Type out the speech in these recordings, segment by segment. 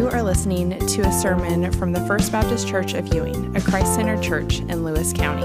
You are listening to a sermon from the First Baptist Church of Ewing, a Christ centered church in Lewis County.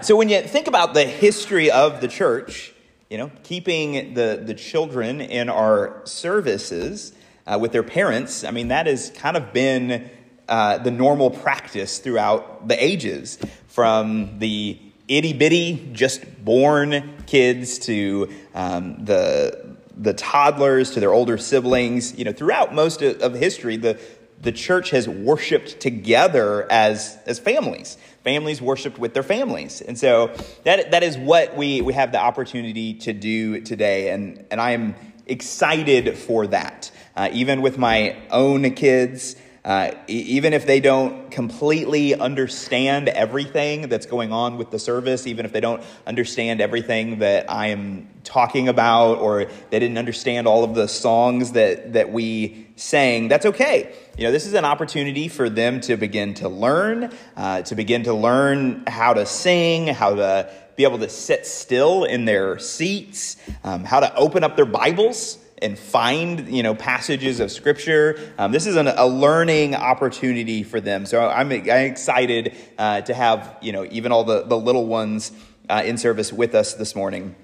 So, when you think about the history of the church, you know, keeping the, the children in our services uh, with their parents, I mean, that has kind of been uh, the normal practice throughout the ages, from the itty bitty, just born kids to um, the the toddlers to their older siblings. You know, throughout most of history, the the church has worshipped together as as families. Families worshipped with their families, and so that that is what we we have the opportunity to do today, and and I am excited for that. Uh, even with my own kids. Uh, even if they don't completely understand everything that's going on with the service, even if they don't understand everything that I am talking about, or they didn't understand all of the songs that, that we sang, that's okay. You know, this is an opportunity for them to begin to learn, uh, to begin to learn how to sing, how to be able to sit still in their seats, um, how to open up their Bibles and find you know passages of scripture. Um, this is an, a learning opportunity for them. So I'm, I'm excited uh, to have you know even all the, the little ones uh, in service with us this morning.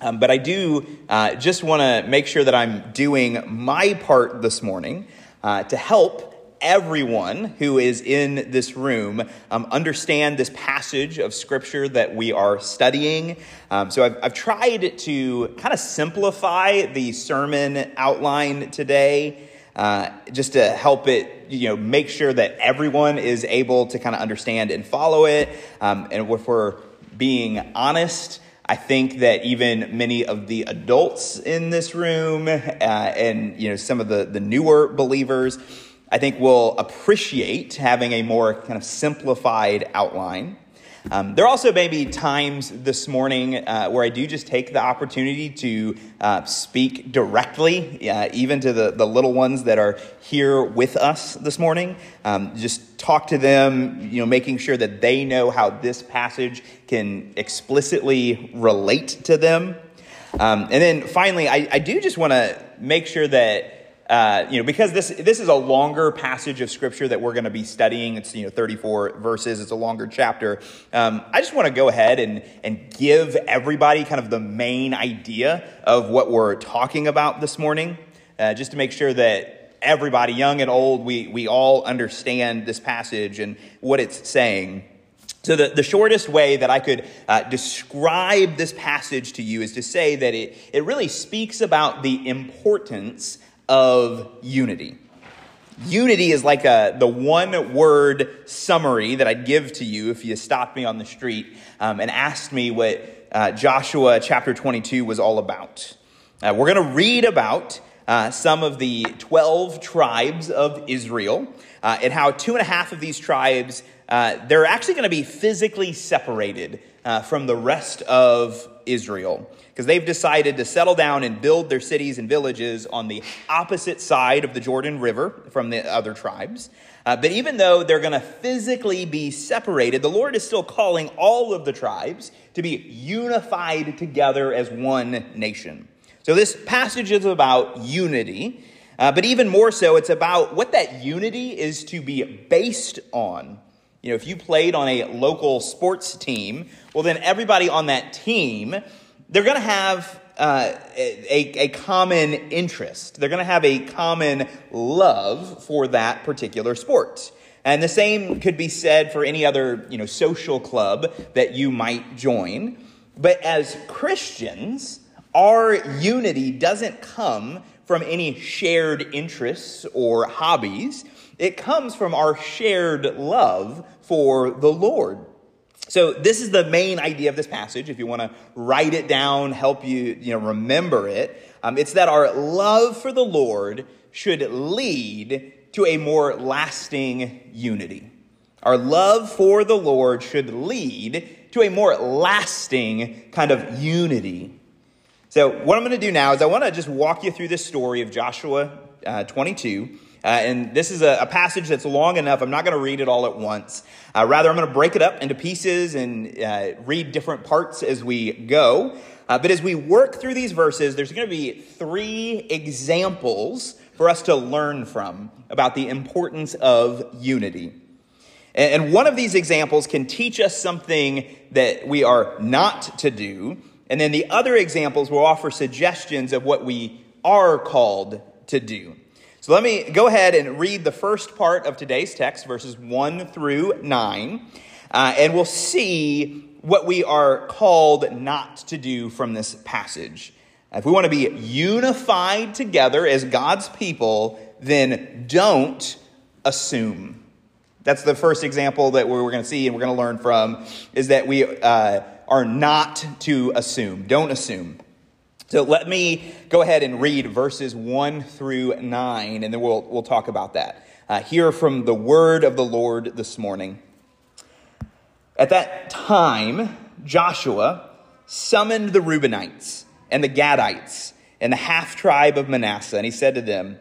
Um, but I do uh, just want to make sure that I'm doing my part this morning uh, to help everyone who is in this room um, understand this passage of scripture that we are studying. Um, so I've, I've tried to kind of simplify the sermon outline today. Uh, just to help it, you know, make sure that everyone is able to kind of understand and follow it. Um, and if we're being honest, I think that even many of the adults in this room uh, and you know some of the, the newer believers I think will appreciate having a more kind of simplified outline. Um, there also may be times this morning uh, where I do just take the opportunity to uh, speak directly, uh, even to the, the little ones that are here with us this morning. Um, just talk to them, you know, making sure that they know how this passage can explicitly relate to them. Um, and then finally, I, I do just want to make sure that uh, you know, because this this is a longer passage of scripture that we're going to be studying. It's you know 34 verses. It's a longer chapter. Um, I just want to go ahead and and give everybody kind of the main idea of what we're talking about this morning, uh, just to make sure that everybody, young and old, we we all understand this passage and what it's saying. So, the, the shortest way that I could uh, describe this passage to you is to say that it, it really speaks about the importance of unity. Unity is like a, the one word summary that I'd give to you if you stopped me on the street um, and asked me what uh, Joshua chapter 22 was all about. Uh, we're going to read about uh, some of the 12 tribes of Israel uh, and how two and a half of these tribes, uh, they're actually going to be physically separated uh, from the rest of Israel because they've decided to settle down and build their cities and villages on the opposite side of the Jordan River from the other tribes. Uh, but even though they're going to physically be separated, the Lord is still calling all of the tribes to be unified together as one nation. So this passage is about unity, uh, but even more so, it's about what that unity is to be based on. You know, if you played on a local sports team, well, then everybody on that team they're going to have uh, a, a common interest. They're going to have a common love for that particular sport. And the same could be said for any other, you know, social club that you might join. But as Christians, our unity doesn't come from any shared interests or hobbies. It comes from our shared love for the Lord. So this is the main idea of this passage. If you want to write it down, help you, you know, remember it, um, it's that our love for the Lord should lead to a more lasting unity. Our love for the Lord should lead to a more lasting kind of unity. So what I'm going to do now is I want to just walk you through this story of Joshua uh, 22. Uh, and this is a, a, passage that's long enough. I'm not going to read it all at once. Uh, rather, I'm going to break it up into pieces and uh, read different parts as we go. Uh, but as we work through these verses, there's going to be three examples for us to learn from about the importance of unity. And one of these examples can teach us something that we are not to do. And then the other examples will offer suggestions of what we are called to do. So let me go ahead and read the first part of today's text, verses 1 through 9, uh, and we'll see what we are called not to do from this passage. If we want to be unified together as God's people, then don't assume. That's the first example that we're going to see and we're going to learn from is that we uh, are not to assume. Don't assume. So let me go ahead and read verses 1 through 9, and then we'll, we'll talk about that. Uh, hear from the word of the Lord this morning. At that time, Joshua summoned the Reubenites and the Gadites and the half tribe of Manasseh, and he said to them,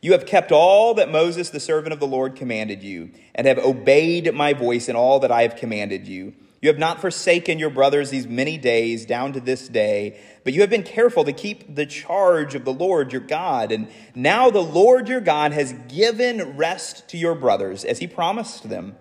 You have kept all that Moses, the servant of the Lord, commanded you, and have obeyed my voice in all that I have commanded you. You have not forsaken your brothers these many days down to this day, but you have been careful to keep the charge of the Lord your God. And now the Lord your God has given rest to your brothers, as he promised them.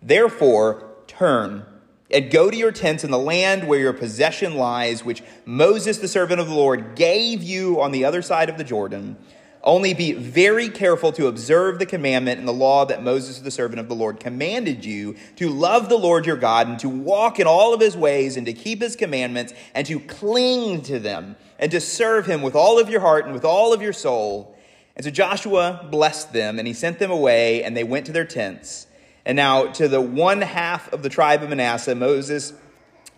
Therefore, turn and go to your tents in the land where your possession lies, which Moses, the servant of the Lord, gave you on the other side of the Jordan. Only be very careful to observe the commandment and the law that Moses, the servant of the Lord, commanded you to love the Lord your God and to walk in all of his ways and to keep his commandments and to cling to them and to serve him with all of your heart and with all of your soul. And so Joshua blessed them and he sent them away and they went to their tents. And now, to the one half of the tribe of Manasseh, Moses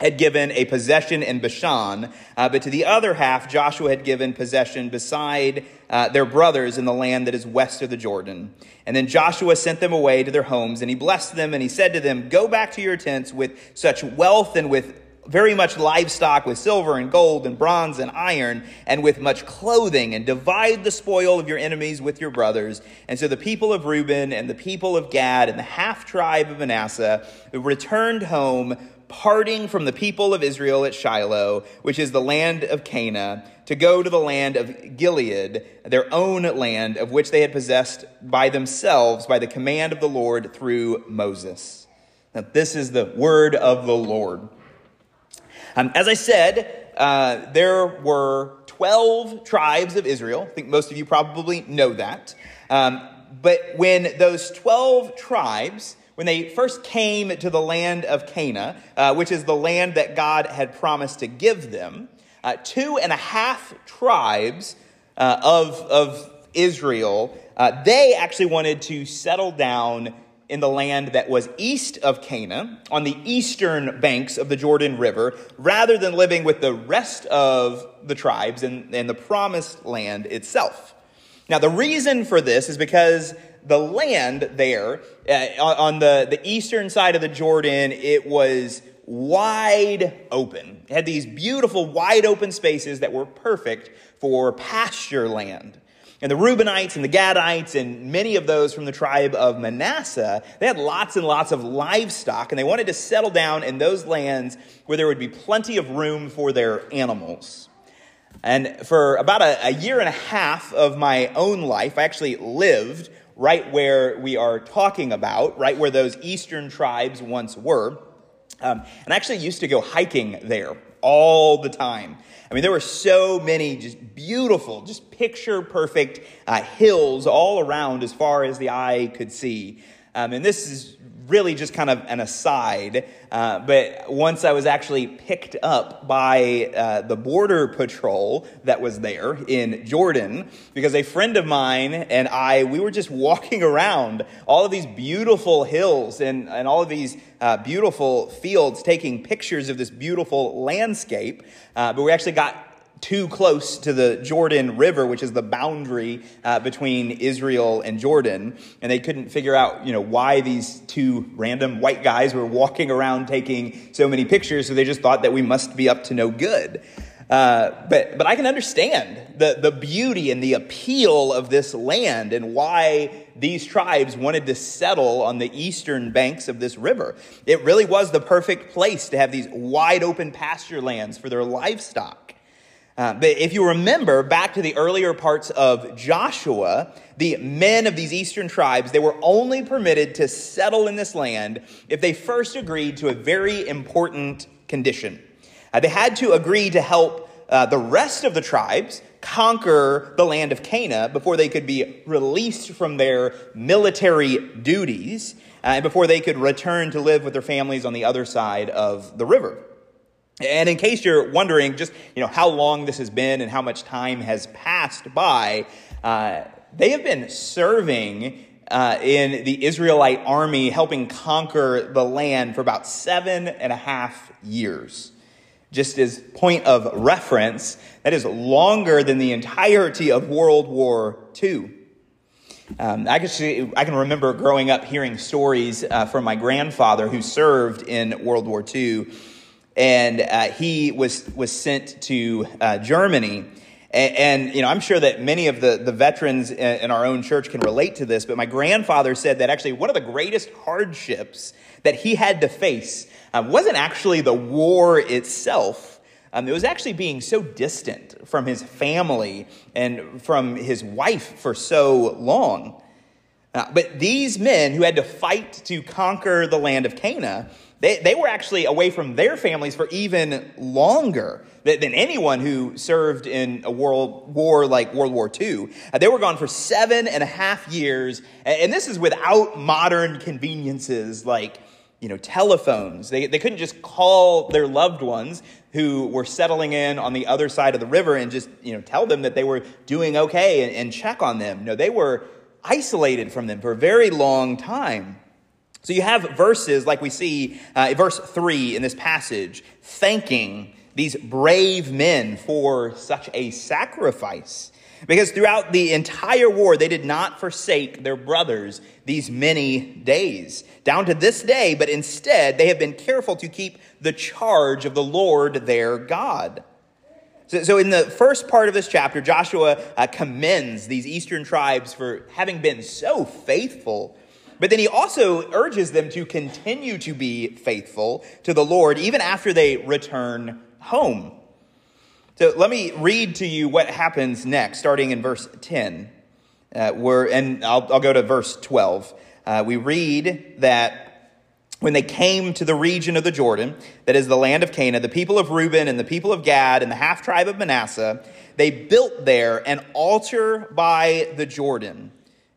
had given a possession in Bashan, uh, but to the other half, Joshua had given possession beside uh, their brothers in the land that is west of the Jordan. And then Joshua sent them away to their homes, and he blessed them, and he said to them, Go back to your tents with such wealth and with very much livestock with silver and gold and bronze and iron and with much clothing and divide the spoil of your enemies with your brothers. And so the people of Reuben and the people of Gad and the half tribe of Manasseh returned home, parting from the people of Israel at Shiloh, which is the land of Canaan, to go to the land of Gilead, their own land of which they had possessed by themselves by the command of the Lord through Moses. Now, this is the word of the Lord. Um, as I said, uh, there were 12 tribes of Israel. I think most of you probably know that. Um, but when those 12 tribes, when they first came to the land of Canaan, uh, which is the land that God had promised to give them, uh, two and a half tribes uh, of, of Israel, uh, they actually wanted to settle down in the land that was east of Canaan, on the eastern banks of the Jordan River, rather than living with the rest of the tribes in, in the promised land itself. Now, the reason for this is because the land there, uh, on the, the eastern side of the Jordan, it was wide open. It had these beautiful, wide open spaces that were perfect for pasture land. And the Reubenites and the Gadites and many of those from the tribe of Manasseh, they had lots and lots of livestock and they wanted to settle down in those lands where there would be plenty of room for their animals. And for about a, a year and a half of my own life, I actually lived right where we are talking about, right where those eastern tribes once were. Um, and I actually used to go hiking there all the time. I mean, there were so many just beautiful, just picture perfect uh, hills all around as far as the eye could see. Um, and this is really just kind of an aside. Uh, but once I was actually picked up by uh, the border patrol that was there in Jordan, because a friend of mine and I, we were just walking around all of these beautiful hills and, and all of these uh, beautiful fields, taking pictures of this beautiful landscape. Uh, but we actually got too close to the Jordan River, which is the boundary uh, between Israel and Jordan, and they couldn't figure out, you know, why these two random white guys were walking around taking so many pictures. So they just thought that we must be up to no good. Uh, but, but I can understand the, the beauty and the appeal of this land and why these tribes wanted to settle on the eastern banks of this river. It really was the perfect place to have these wide open pasture lands for their livestock. Uh, but if you remember back to the earlier parts of Joshua, the men of these eastern tribes, they were only permitted to settle in this land if they first agreed to a very important condition. Uh, they had to agree to help uh, the rest of the tribes conquer the land of Canaan before they could be released from their military duties uh, and before they could return to live with their families on the other side of the river. And in case you're wondering just you know how long this has been and how much time has passed by, uh, they have been serving uh, in the Israelite army, helping conquer the land for about seven and a half years. Just as point of reference, that is longer than the entirety of World War II. Um, I, can see, I can remember growing up hearing stories uh, from my grandfather who served in World War II and uh, he was was sent to uh, Germany. And, and, you know, I'm sure that many of the, the veterans in, in our own church can relate to this, but my grandfather said that actually one of the greatest hardships that he had to face uh, wasn't actually the war itself. Um, it was actually being so distant from his family and from his wife for so long. Uh, but these men who had to fight to conquer the land of Canaan, they, they were actually away from their families for even longer than, anyone who served in a world war like World War II. Uh, they were gone for seven and a half years, and this is without modern conveniences like you know, telephones. They, they couldn't just call their loved ones who were settling in on the other side of the river and just, you know, tell them that they were doing okay and, and check on them. No, they were isolated from them for a very long time. So you have verses like we see uh, verse 3 in this passage, thanking these brave men for such a sacrifice. Because throughout the entire war, they did not forsake their brothers these many days, down to this day, but instead they have been careful to keep the charge of the Lord their God. So, so in the first part of this chapter, Joshua uh, commends these eastern tribes for having been so faithful but then he also urges them to continue to be faithful to the Lord even after they return home. So let me read to you what happens next, starting in verse 10. Uh, where, and I'll, I'll go to verse 12. Uh, we read that when they came to the region of the Jordan, that is the land of Canaan, the people of Reuben and the people of Gad and the half tribe of Manasseh, they built there an altar by the Jordan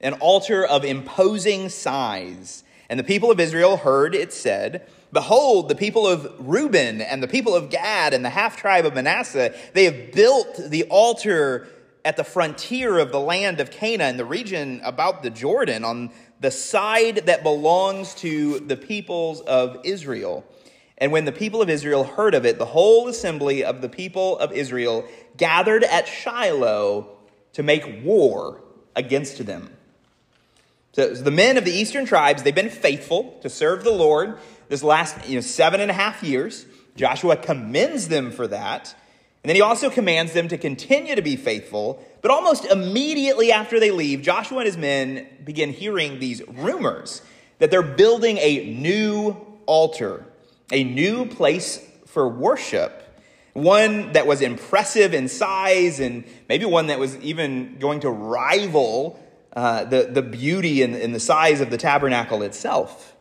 an altar of imposing size. And the people of Israel heard it said, Behold, the people of Reuben and the people of Gad and the half tribe of Manasseh, they have built the altar at the frontier of the land of Canaan, in the region about the Jordan, on the side that belongs to the peoples of Israel. And when the people of Israel heard of it, the whole assembly of the people of Israel gathered at Shiloh to make war against them. So the men of the eastern tribes, they've been faithful to serve the Lord this last you know, seven and a half years. Joshua commends them for that. And then he also commands them to continue to be faithful. But almost immediately after they leave, Joshua and his men begin hearing these rumors that they're building a new altar, a new place for worship one that was impressive in size and maybe one that was even going to rival uh, the, the beauty and, and the size of the tabernacle itself.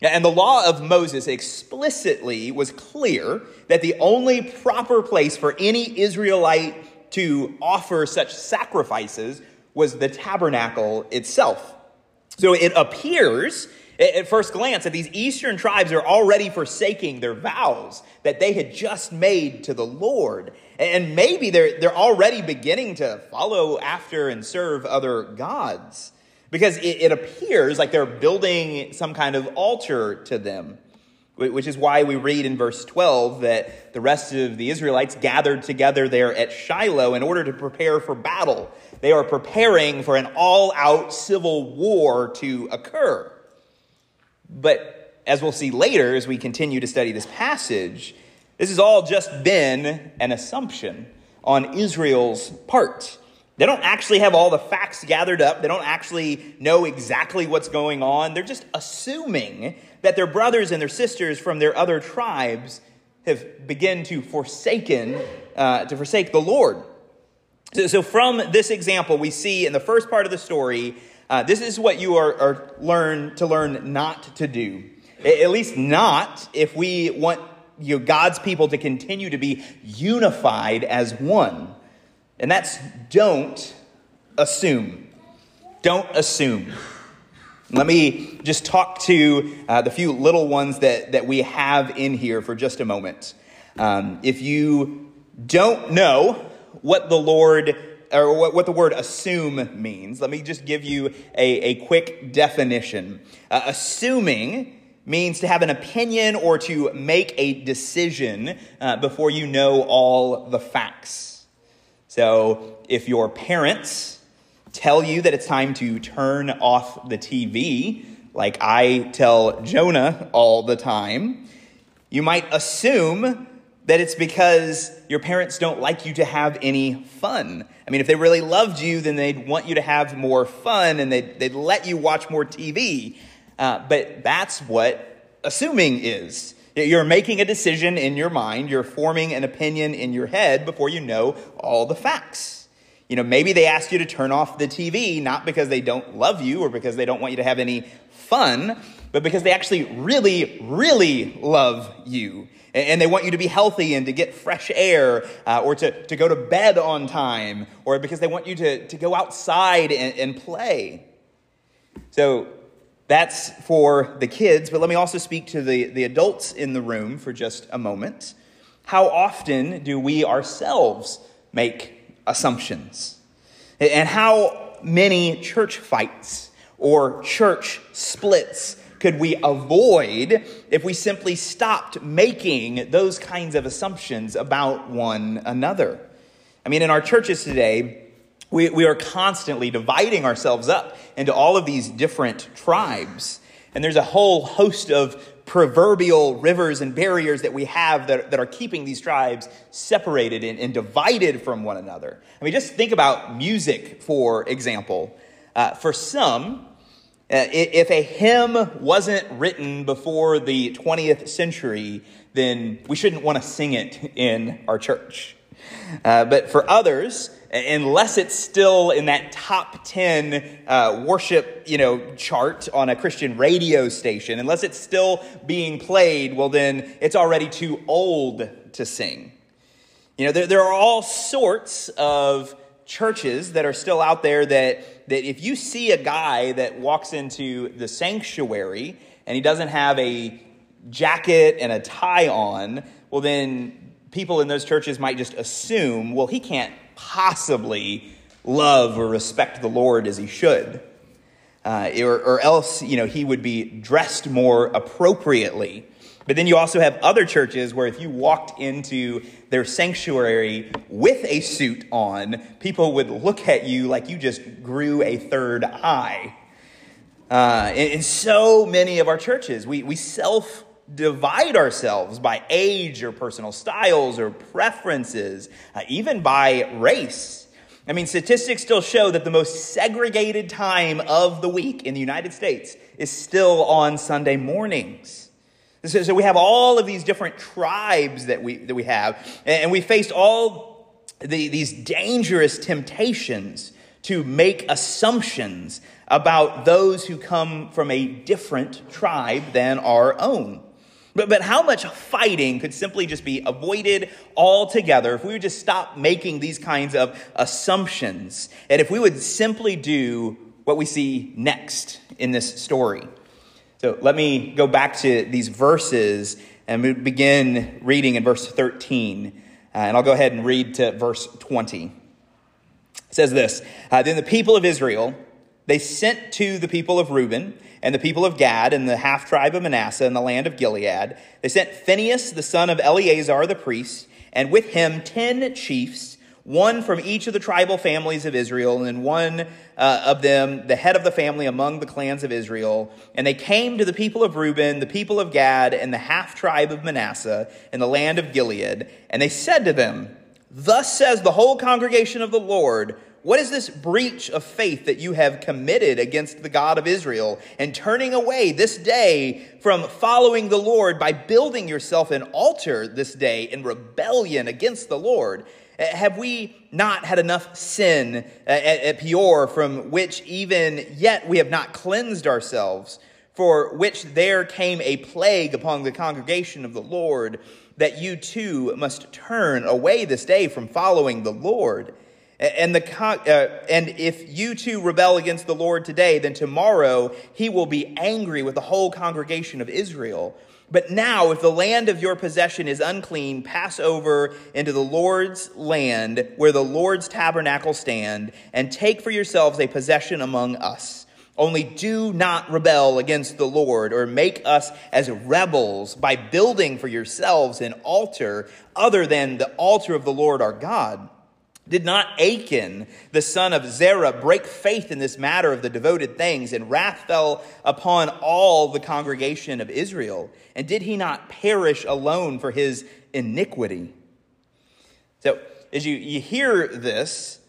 And the law of Moses explicitly was clear that the only proper place for any Israelite to offer such sacrifices was the tabernacle itself. So it appears at first glance that these eastern tribes are already forsaking their vows that they had just made to the Lord. And maybe they're, they're already beginning to follow after and serve other gods because it, it appears like they're building some kind of altar to them. Which is why we read in verse 12 that the rest of the Israelites gathered together there at Shiloh in order to prepare for battle. They are preparing for an all out civil war to occur. But as we'll see later, as we continue to study this passage, This has all just been an assumption on Israel's part. They don't actually have all the facts gathered up. They don't actually know exactly what's going on. They're just assuming that their brothers and their sisters from their other tribes have begun to forsaken uh, to forsake the Lord. So, so, from this example, we see in the first part of the story, uh, this is what you are, are learn to learn not to do. At least not if we want you know, God's people to continue to be unified as one. And that's don't assume. Don't assume. Let me just talk to uh, the few little ones that, that we have in here for just a moment. Um, if you don't know what the Lord or what, what the word assume means, let me just give you a, a quick definition. Uh, assuming means to have an opinion or to make a decision uh, before you know all the facts. So if your parents tell you that it's time to turn off the TV, like I tell Jonah all the time, you might assume that it's because your parents don't like you to have any fun. I mean, if they really loved you, then they'd want you to have more fun and they'd, they'd let you watch more TV. Uh, but that's what assuming is. You're making a decision in your mind, you're forming an opinion in your head before you know all the facts. You know, maybe they asked you to turn off the TV, not because they don't love you or because they don't want you to have any fun, but because they actually really, really love you. And they want you to be healthy and to get fresh air uh, or to, to go to bed on time or because they want you to, to go outside and, and play. So that's for the kids, but let me also speak to the, the adults in the room for just a moment. How often do we ourselves make assumptions? And how many church fights or church splits could we avoid if we simply stopped making those kinds of assumptions about one another? I mean, in our churches today, we, we are constantly dividing ourselves up into all of these different tribes. And there's a whole host of proverbial rivers and barriers that we have that, that are keeping these tribes separated and, and divided from one another. I mean, just think about music, for example. Uh, for some, uh, if a hymn wasn't written before the 20th century, then we shouldn't want to sing it in our church. Uh, but for others, unless it's still in that top 10 uh, worship you know chart on a christian radio station unless it's still being played well then it's already too old to sing. You know there, there are all sorts of churches that are still out there that, that if you see a guy that walks into the sanctuary and he doesn't have a jacket and a tie on well then people in those churches might just assume well he can't possibly love or respect the Lord as he should. Uh, or, or else, you know, he would be dressed more appropriately. But then you also have other churches where if you walked into their sanctuary with a suit on, people would look at you like you just grew a third eye. Uh, in, in so many of our churches, we, we self divide ourselves by age or personal styles or preferences, uh, even by race. I mean, statistics still show that the most segregated time of the week in the United States is still on Sunday mornings. So, so we have all of these different tribes that we, that we have, and we faced all the, these dangerous temptations to make assumptions about those who come from a different tribe than our own. But, but how much fighting could simply just be avoided altogether if we would just stop making these kinds of assumptions and if we would simply do what we see next in this story? So let me go back to these verses and we begin reading in verse 13. Uh, and I'll go ahead and read to verse 20. It says this uh, Then the people of Israel, they sent to the people of Reuben and the people of Gad and the half tribe of Manasseh and the land of Gilead. They sent Phinehas, the son of Eleazar the priest, and with him ten chiefs, one from each of the tribal families of Israel, and one uh, of them, the head of the family among the clans of Israel. And they came to the people of Reuben, the people of Gad, and the half tribe of Manasseh in the land of Gilead. And they said to them, Thus says the whole congregation of the Lord, what is this breach of faith that you have committed against the God of Israel and turning away this day from following the Lord by building yourself an altar this day in rebellion against the Lord? Uh, have we not had enough sin uh, at, at Peor from which even yet we have not cleansed ourselves, for which there came a plague upon the congregation of the Lord, that you too must turn away this day from following the Lord? And, the, uh, and if you too rebel against the Lord today, then tomorrow he will be angry with the whole congregation of Israel. But now, if the land of your possession is unclean, pass over into the Lord's land where the Lord's tabernacle stand, and take for yourselves a possession among us. Only do not rebel against the Lord or make us as rebels by building for yourselves an altar other than the altar of the Lord our God. Did not Achan, the son of Zerah, break faith in this matter of the devoted things, and wrath fell upon all the congregation of Israel? And did he not perish alone for his iniquity? So, as you, you hear this,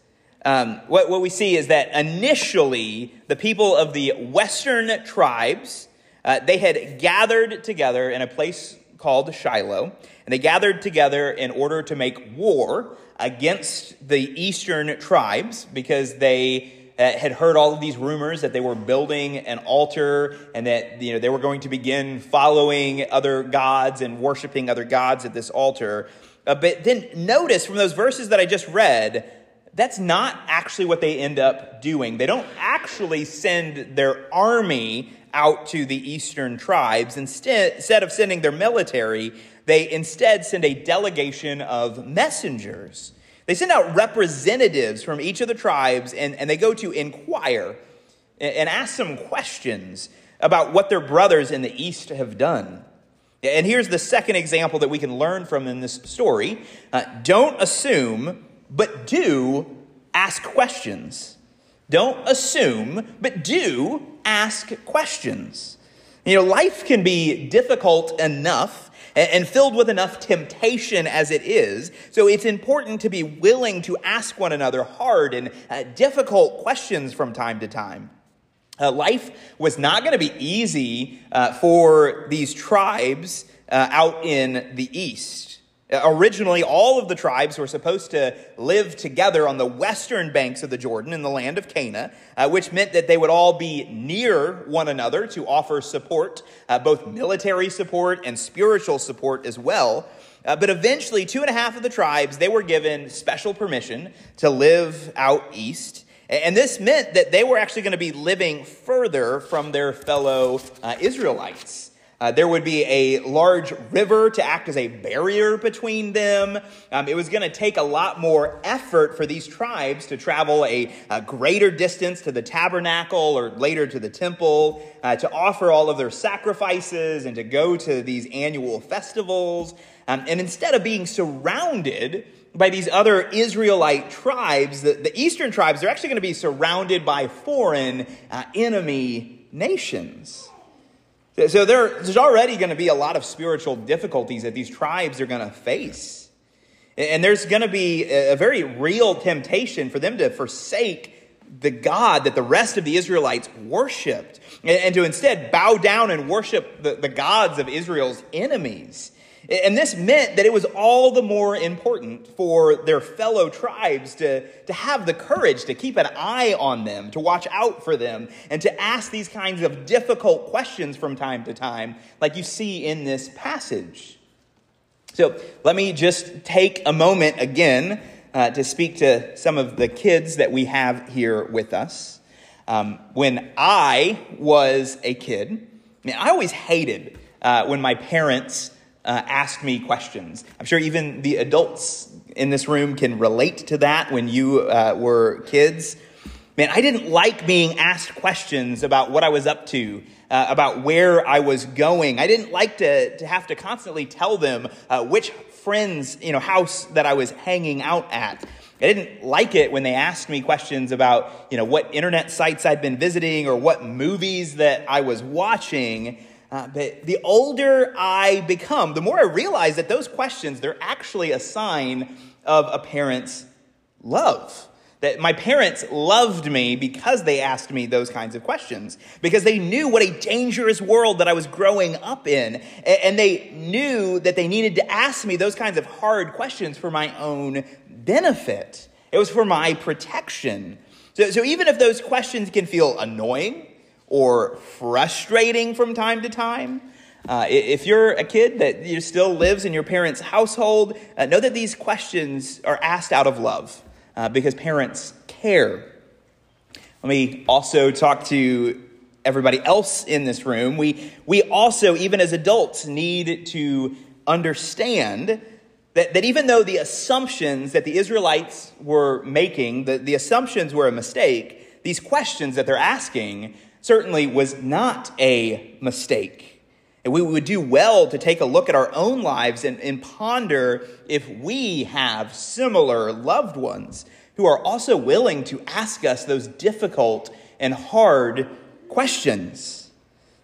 um, what, what we see is that initially the people of the western tribes, uh, they had gathered together in a place called Shiloh, and they gathered together in order to make war against the eastern tribes because they uh, had heard all of these rumors that they were building an altar and that you know they were going to begin following other gods and worshiping other gods at this altar. Uh, but then notice from those verses that I just read, that's not actually what they end up doing. They don't actually send their army out to the eastern tribes. Instead, instead of sending their military, they instead send a delegation of messengers. They send out representatives from each of the tribes and, and they go to inquire and ask some questions about what their brothers in the east have done. And here's the second example that we can learn from in this story uh, don't assume, but do ask questions. Don't assume, but do ask questions. You know, life can be difficult enough and filled with enough temptation as it is. So it's important to be willing to ask one another hard and uh, difficult questions from time to time. Uh, life was not going to be easy uh, for these tribes uh, out in the east. Originally, all of the tribes were supposed to live together on the western banks of the Jordan in the land of Canaan, uh, which meant that they would all be near one another to offer support, uh, both military support and spiritual support as well. Uh, but eventually, two and a half of the tribes, they were given special permission to live out east. And this meant that they were actually going to be living further from their fellow uh, Israelites. Uh, there would be a large river to act as a barrier between them. Um, it was going to take a lot more effort for these tribes to travel a, a greater distance to the tabernacle or later to the temple, uh, to offer all of their sacrifices and to go to these annual festivals. Um, and instead of being surrounded by these other Israelite tribes, the, the eastern tribes, they're actually going to be surrounded by foreign uh, enemy nations. So there's already going to be a lot of spiritual difficulties that these tribes are going to face. And there's going to be a very real temptation for them to forsake the God that the rest of the Israelites worshiped and to instead bow down and worship the, the gods of Israel's enemies. And this meant that it was all the more important for their fellow tribes to, to have the courage to keep an eye on them, to watch out for them, and to ask these kinds of difficult questions from time to time, like you see in this passage. So let me just take a moment again uh, to speak to some of the kids that we have here with us. Um, when I was a kid, I, mean, I always hated uh, when my parents uh, ask me questions. I'm sure even the adults in this room can relate to that when you uh, were kids. Man, I didn't like being asked questions about what I was up to, uh, about where I was going. I didn't like to, to have to constantly tell them uh, which friend's you know, house that I was hanging out at. I didn't like it when they asked me questions about, you know, what internet sites I'd been visiting or what movies that I was watching. Uh, but the older I become, the more I realize that those questions, they're actually a sign of a parent's love. That my parents loved me because they asked me those kinds of questions, because they knew what a dangerous world that I was growing up in. And they knew that they needed to ask me those kinds of hard questions for my own benefit. It was for my protection. So, so even if those questions can feel annoying or frustrating from time to time, uh, if you're a kid that you still lives in your parents' household, uh, know that these questions are asked out of love uh, because parents care. Let me also talk to everybody else in this room. We, we also, even as adults, need to understand that, that even though the assumptions that the Israelites were making, the, the assumptions were a mistake, these questions that they're asking certainly was not a mistake. And we would do well to take a look at our own lives and, and ponder if we have similar loved ones who are also willing to ask us those difficult and hard questions.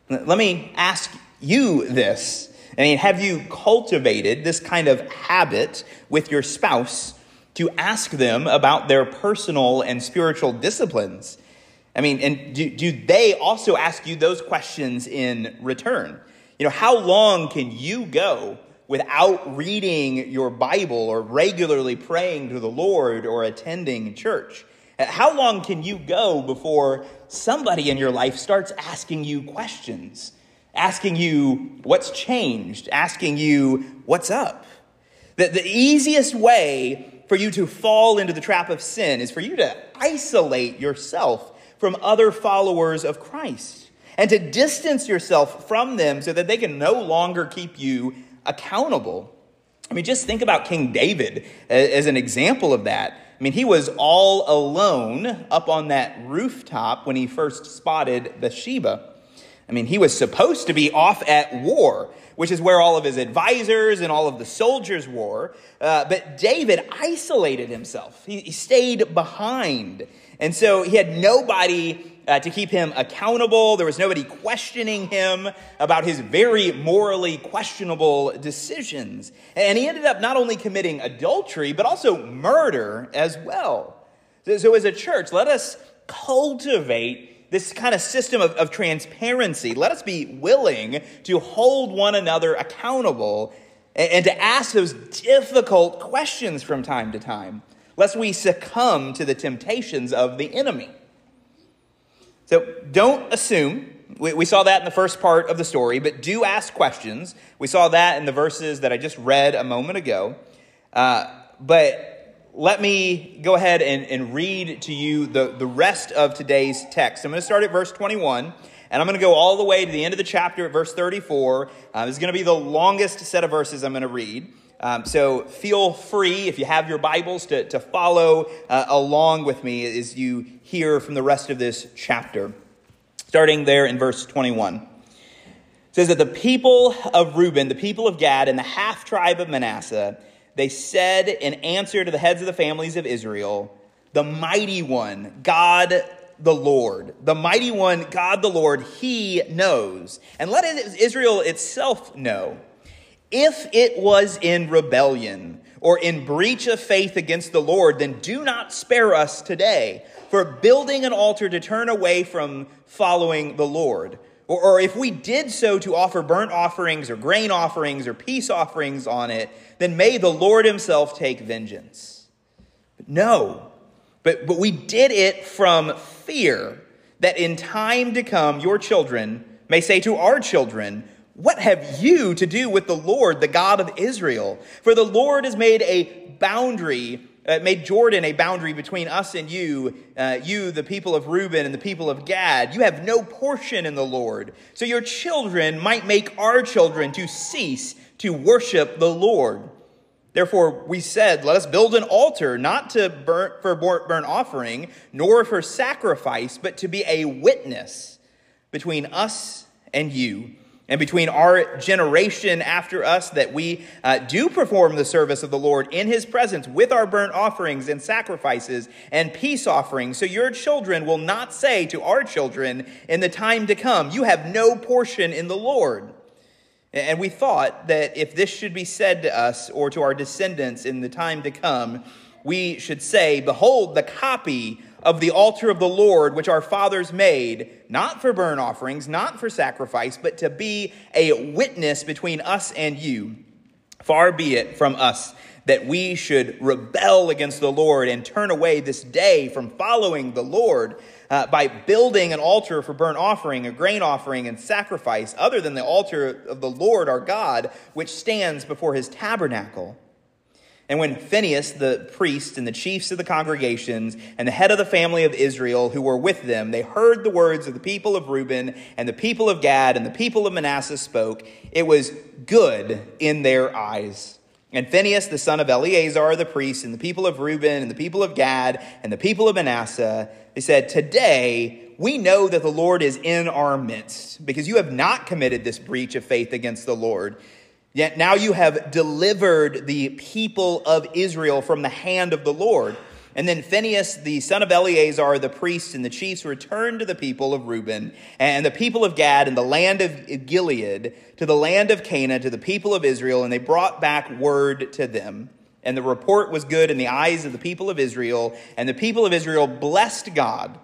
Let me ask you this. I mean, have you cultivated this kind of habit with your spouse to ask them about their personal and spiritual disciplines? I mean, and do, do they also ask you those questions in return? You know, how long can you go without reading your Bible or regularly praying to the Lord or attending church? Uh, how long can you go before somebody in your life starts asking you questions? Asking you what's changed, asking you what's up. The, the easiest way for you to fall into the trap of sin is for you to isolate yourself from other followers of Christ and to distance yourself from them so that they can no longer keep you accountable. I mean, just think about King David as an example of that. I mean, he was all alone up on that rooftop when he first spotted Bathsheba. I mean, he was supposed to be off at war, which is where all of his advisors and all of the soldiers were. Uh, but David isolated himself, he, he stayed behind. And so he had nobody uh, to keep him accountable. There was nobody questioning him about his very morally questionable decisions. And he ended up not only committing adultery, but also murder as well. So, as a church, let us cultivate this kind of system of, of transparency. Let us be willing to hold one another accountable and, and to ask those difficult questions from time to time, lest we succumb to the temptations of the enemy. So don't assume. We, we, saw that in the first part of the story, but do ask questions. We saw that in the verses that I just read a moment ago. Uh, but let me go ahead and, and read to you the, the rest of today's text. I'm going to start at verse 21. And I'm going to go all the way to the end of the chapter at verse 34. Uh, this is going to be the longest set of verses I'm going to read. Um, so feel free, if you have your Bibles, to, to follow uh, along with me as you hear from the rest of this chapter. Starting there in verse 21. It says that the people of Reuben, the people of Gad, and the half tribe of Manasseh, they said in answer to the heads of the families of Israel, the mighty one, God the Lord, the mighty one, God the Lord, he knows. And let Israel itself know if it was in rebellion or in breach of faith against the Lord, then do not spare us today for building an altar to turn away from following the Lord. Or, or, if we did so to offer burnt offerings or grain offerings or peace offerings on it, then may the Lord himself take vengeance. But no, but, but we did it from fear that in time to come your children may say to our children, what have you to do with the Lord, the God of Israel? For the Lord has made a boundary, uh, made Jordan a boundary between us and you, uh, you, the people of Reuben, and the people of Gad. You have no portion in the Lord. So your children might make our children to cease to worship the Lord. Therefore, we said, Let us build an altar, not to burn, for burnt offering, nor for sacrifice, but to be a witness between us and you and between our generation after us that we uh, do perform the service of the Lord in his presence with our burnt offerings and sacrifices and peace offerings. So your children will not say to our children in the time to come, You have no portion in the Lord. And we thought that if this should be said to us or to our descendants in the time to come, we should say, Behold, the copy of the altar of the Lord, which our fathers made, not for burnt offerings, not for sacrifice, but to be a witness between us and you. Far be it from us that we should rebel against the Lord and turn away this day from following the Lord uh, by building an altar for burnt offering, a grain offering, and sacrifice, other than the altar of the Lord our God, which stands before his tabernacle. And when Phinehas, the priest, and the chiefs of the congregations, and the head of the family of Israel who were with them, they heard the words of the people of Reuben, and the people of Gad, and the people of Manasseh spoke, it was good in their eyes. And Phinehas, the son of Eleazar the priest, and the people of Reuben, and the people of Gad, and the people of Manasseh, they said, Today we know that the Lord is in our midst, because you have not committed this breach of faith against the Lord. Yet now you have delivered the people of Israel from the hand of the Lord. And then Phinehas, the son of Eleazar, the priest, and the chiefs returned to the people of Reuben and the people of Gad and the land of Gilead to the land of Canaan to the people of Israel, and they brought back word to them. And the report was good in the eyes of the people of Israel, and the people of Israel blessed God.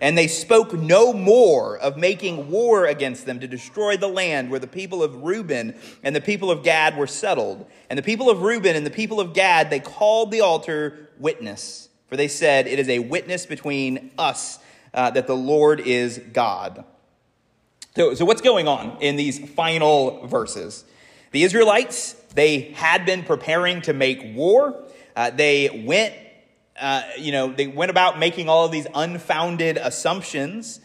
And they spoke no more of making war against them to destroy the land where the people of Reuben and the people of Gad were settled. And the people of Reuben and the people of Gad, they called the altar witness. For they said, It is a witness between us uh, that the Lord is God. So, so, what's going on in these final verses? The Israelites, they had been preparing to make war. Uh, they went uh, you know, they went about making all of these unfounded assumptions.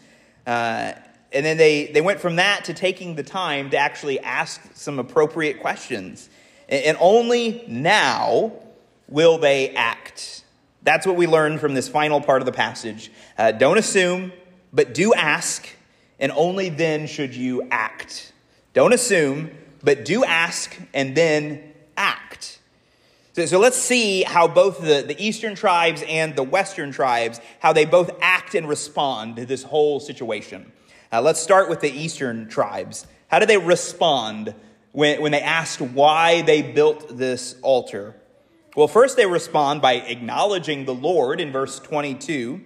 Uh, and then they, they went from that to taking the time to actually ask some appropriate questions. And, and only now will they act. That's what we learn from this final part of the passage. Uh, don't assume, but do ask, and only then should you act. Don't assume, but do ask, and then act. So, so, let's see how both the, the eastern tribes and the western tribes, how they both act and respond to this whole situation. Uh, let's start with the eastern tribes. How do they respond when, when they asked why they built this altar? Well, first they respond by acknowledging the Lord in verse 22.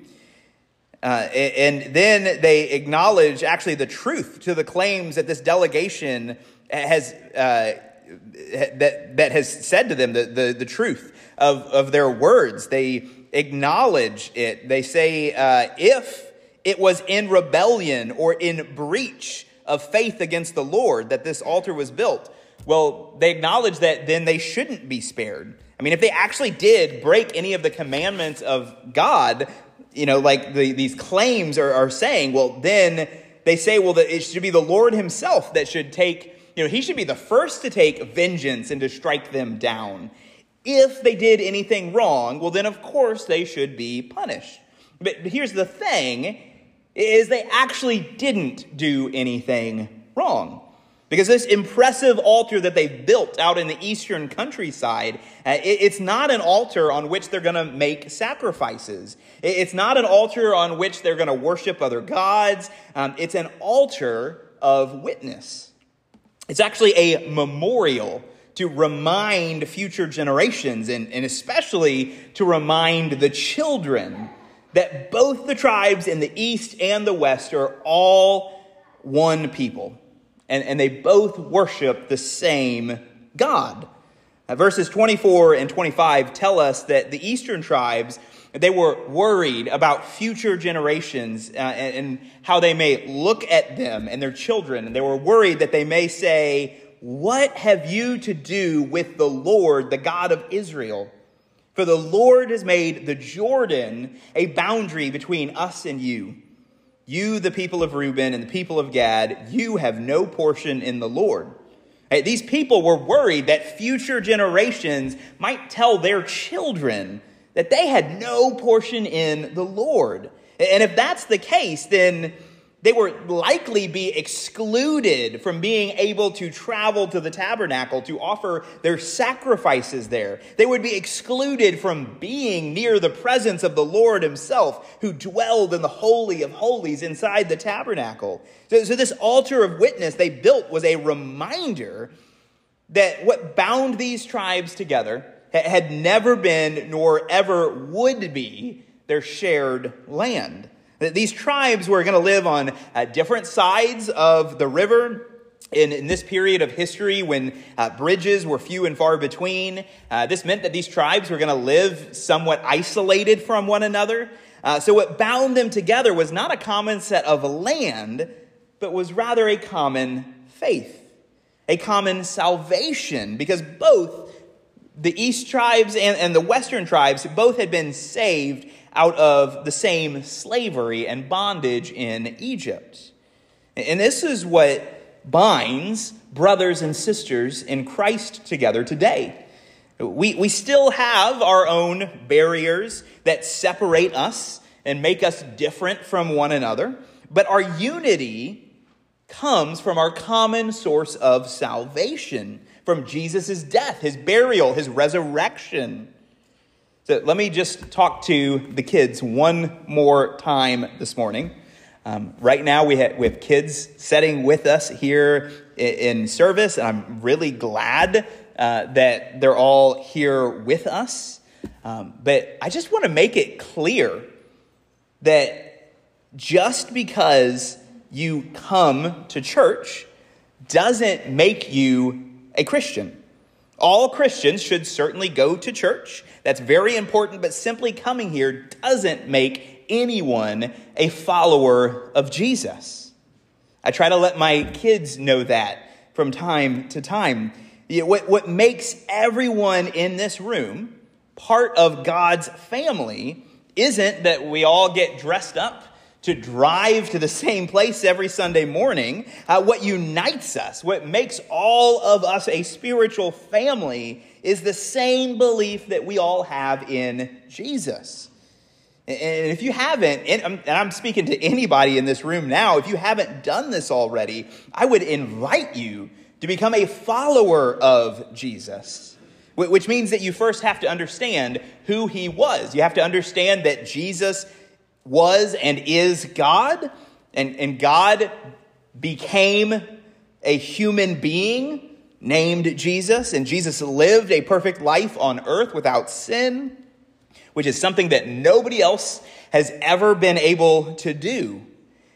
Uh, and then they acknowledge actually the truth to the claims that this delegation has uh, that, that has said to them the, the, the truth of, of their words. They acknowledge it. They say, uh, if it was in rebellion or in breach of faith against the Lord that this altar was built, well, they acknowledge that then they shouldn't be spared. I mean, if they actually did break any of the commandments of God, you know, like the, these claims are, are saying, well, then they say, well, that it should be the Lord Himself that should take you know, he should be the first to take vengeance and to strike them down. If they did anything wrong, well, then of course they should be punished. But here's the thing is they actually didn't do anything wrong. Because this impressive altar that they built out in the eastern countryside, uh, it's not an altar on which they're going to make sacrifices. It's not an altar on which they're going to worship other gods. Um, it's an altar of witness. It's actually a memorial to remind future generations and, and especially to remind the children that both the tribes in the east and the west are all one people and, and they both worship the same God. Now, verses 24 and 25 tell us that the eastern tribes they were worried about future generations uh, and, and how they may look at them and their children. And they were worried that they may say, What have you to do with the Lord, the God of Israel? For the Lord has made the Jordan a boundary between us and you. You, the people of Reuben and the people of Gad, you have no portion in the Lord. These people were worried that future generations might tell their children that they had no portion in the Lord. And if that's the case, then they would likely be excluded from being able to travel to the tabernacle to offer their sacrifices there. They would be excluded from being near the presence of the Lord Himself, who dwelled in the Holy of Holies inside the tabernacle. So, so this altar of witness they built was a reminder that what bound these tribes together had never been nor ever would be their shared land. These tribes were going to live on uh, different sides of the river. In, in, this period of history when uh, bridges were few and far between, uh, this meant that these tribes were going to live somewhat isolated from one another. Uh, so, what bound them together was not a common set of land, but was rather a common faith, a common salvation, because both the East tribes and, and the Western tribes both had been saved out of the same slavery and bondage in Egypt. And this is what binds brothers and sisters in Christ together today. We, we still have our own barriers that separate us and make us different from one another, but our unity comes from our common source of salvation, from Jesus' death, his burial, his resurrection. So let me just talk to the kids one more time this morning. Um, right now, we have, we have kids sitting with us here in, in service, and I'm really glad uh, that they're all here with us. Um, but I just want to make it clear that just because you come to church doesn't make you a Christian. All Christians should certainly go to church. That's very important, but simply coming here doesn't make anyone a follower of Jesus. I try to let my kids know that from time to time. What, what makes everyone in this room part of God's family isn't that we all get dressed up to drive to the same place every Sunday morning. Uh, what unites us, what makes all of us a spiritual family, is the same belief that we all have in Jesus. And if you haven't, and I'm speaking to anybody in this room now, if you haven't done this already, I would invite you to become a follower of Jesus. Which means that you first have to understand who he was. You have to understand that Jesus was and is God, and, and God became a human being named Jesus, and Jesus lived a perfect life on earth without sin, which is something that nobody else has ever been able to do.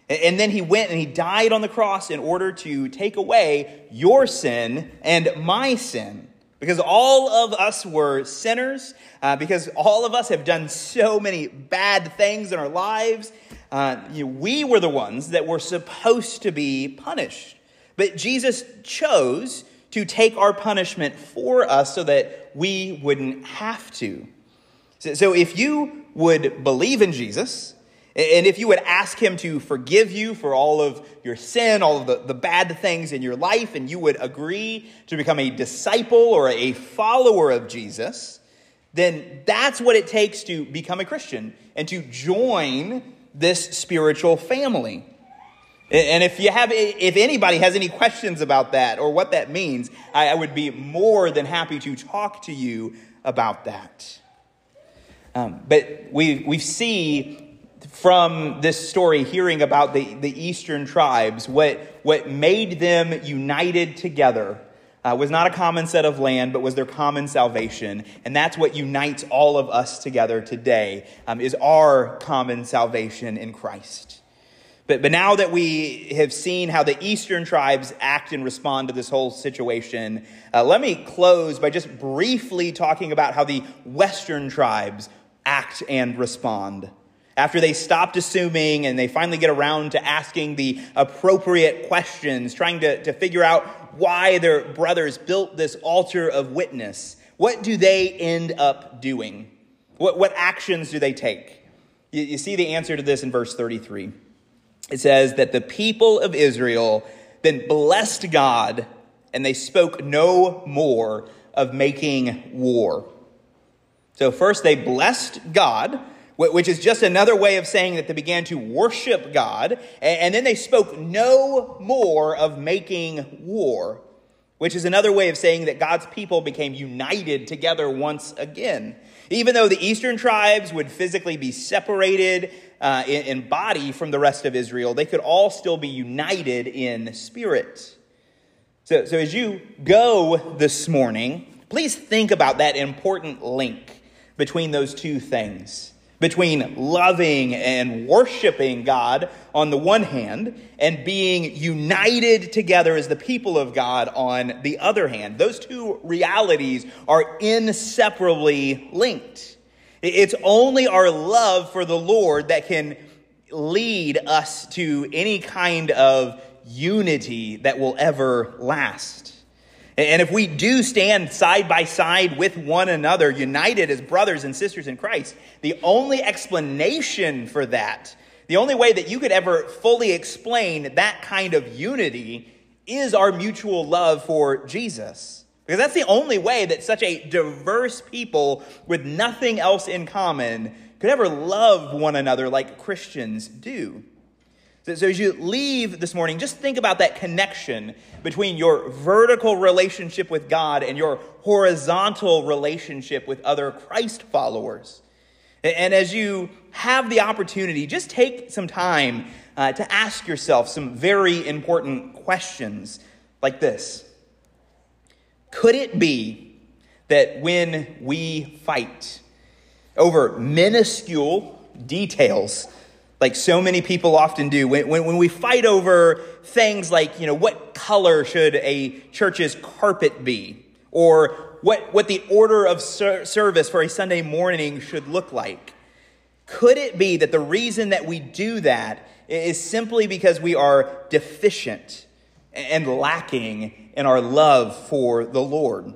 And then he went and he died on the cross in order to take away your sin and my sin. Because all of us were sinners, uh, because all of us have done so many bad things in our lives. Uh, you know, we were the ones that were supposed to be punished. But Jesus chose to take our punishment for us so that we wouldn't have to. So, so if you would believe in Jesus, and if you would ask him to forgive you for all of your sin, all of the, the bad things in your life, and you would agree to become a disciple or a follower of Jesus, then that's what it takes to become a Christian and to join this spiritual family. And if you have, if anybody has any questions about that or what that means, I would be more than happy to talk to you about that. Um, but we we see from this story, hearing about the, the eastern tribes, what, what made them united together uh, was not a common set of land, but was their common salvation. And that's what unites all of us together today, um, is our common salvation in Christ. But, but now that we have seen how the eastern tribes act and respond to this whole situation, uh, let me close by just briefly talking about how the western tribes act and respond. After they stopped assuming and they finally get around to asking the appropriate questions, trying to, to figure out why their brothers built this altar of witness, what do they end up doing? What, what actions do they take? You, you see the answer to this in verse 33. It says that the people of Israel then blessed God and they spoke no more of making war. So, first they blessed God which is just another way of saying that they began to worship God, and then they spoke no more of making war, which is another way of saying that God's people became united together once again. Even though the eastern tribes would physically be separated uh, in, in body from the rest of Israel, they could all still be united in spirit. So, so as you go this morning, please think about that important link between those two things between loving and worshiping God on the one hand and being united together as the people of God on the other hand. Those two realities are inseparably linked. It's only our love for the Lord that can lead us to any kind of unity that will ever last. And if we do stand side by side with one another, united as brothers and sisters in Christ, the only explanation for that, the only way that you could ever fully explain that kind of unity is our mutual love for Jesus. Because that's the only way that such a diverse people with nothing else in common could ever love one another like Christians do. So, so, as you leave this morning, just think about that connection between your vertical relationship with God and your horizontal relationship with other Christ followers. And, as you have the opportunity, just take some time uh, to ask yourself some very important questions like this Could it be that when we fight over minuscule details, like so many people often do. When, when, when, we fight over things like, you know, what color should a church's carpet be? Or what, what the order of ser- service for a Sunday morning should look like. Could it be that the reason that we do that is simply because we are deficient and lacking in our love for the Lord?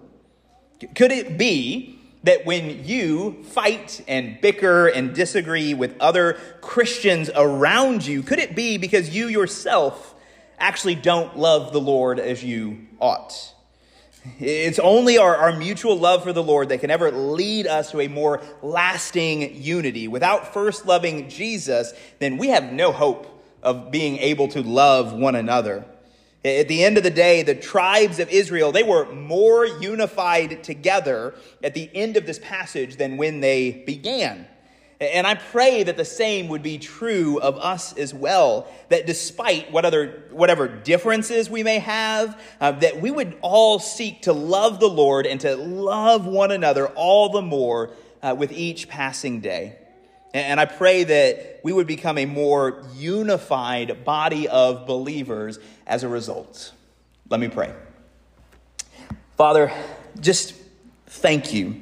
Could it be that when you fight and bicker and disagree with other Christians around you, could it be because you yourself actually don't love the Lord as you ought? It's only our, our mutual love for the Lord that can ever lead us to a more lasting unity. Without first loving Jesus, then we have no hope of being able to love one another. At the end of the day, the tribes of Israel, they were more unified together at the end of this passage than when they began. And I pray that the same would be true of us as well. That despite what other, whatever differences we may have, uh, that we would all seek to love the Lord and to love one another all the more uh, with each passing day. And I pray that we would become a more unified body of believers as a result. Let me pray. Father, just thank you.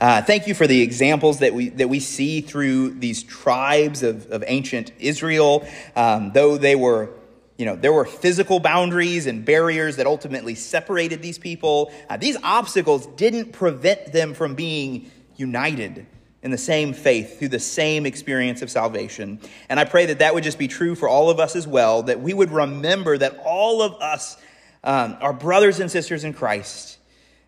Uh, thank you for the examples that we, that we see through these tribes of, of ancient Israel. Um, though they were, you know, there were physical boundaries and barriers that ultimately separated these people, uh, these obstacles didn't prevent them from being united in the same faith through the same experience of salvation. And I pray that that would just be true for all of us as well, that we would remember that all of us um, are brothers and sisters in Christ.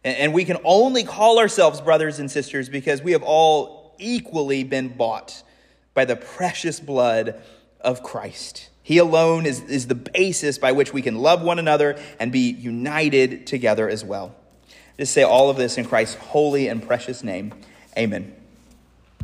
And, and we can only call ourselves brothers and sisters because we have all equally been bought by the precious blood of Christ. He alone is, is the basis by which we can love one another and be united together as well. Just say all of this in Christ's holy and precious name. Amen.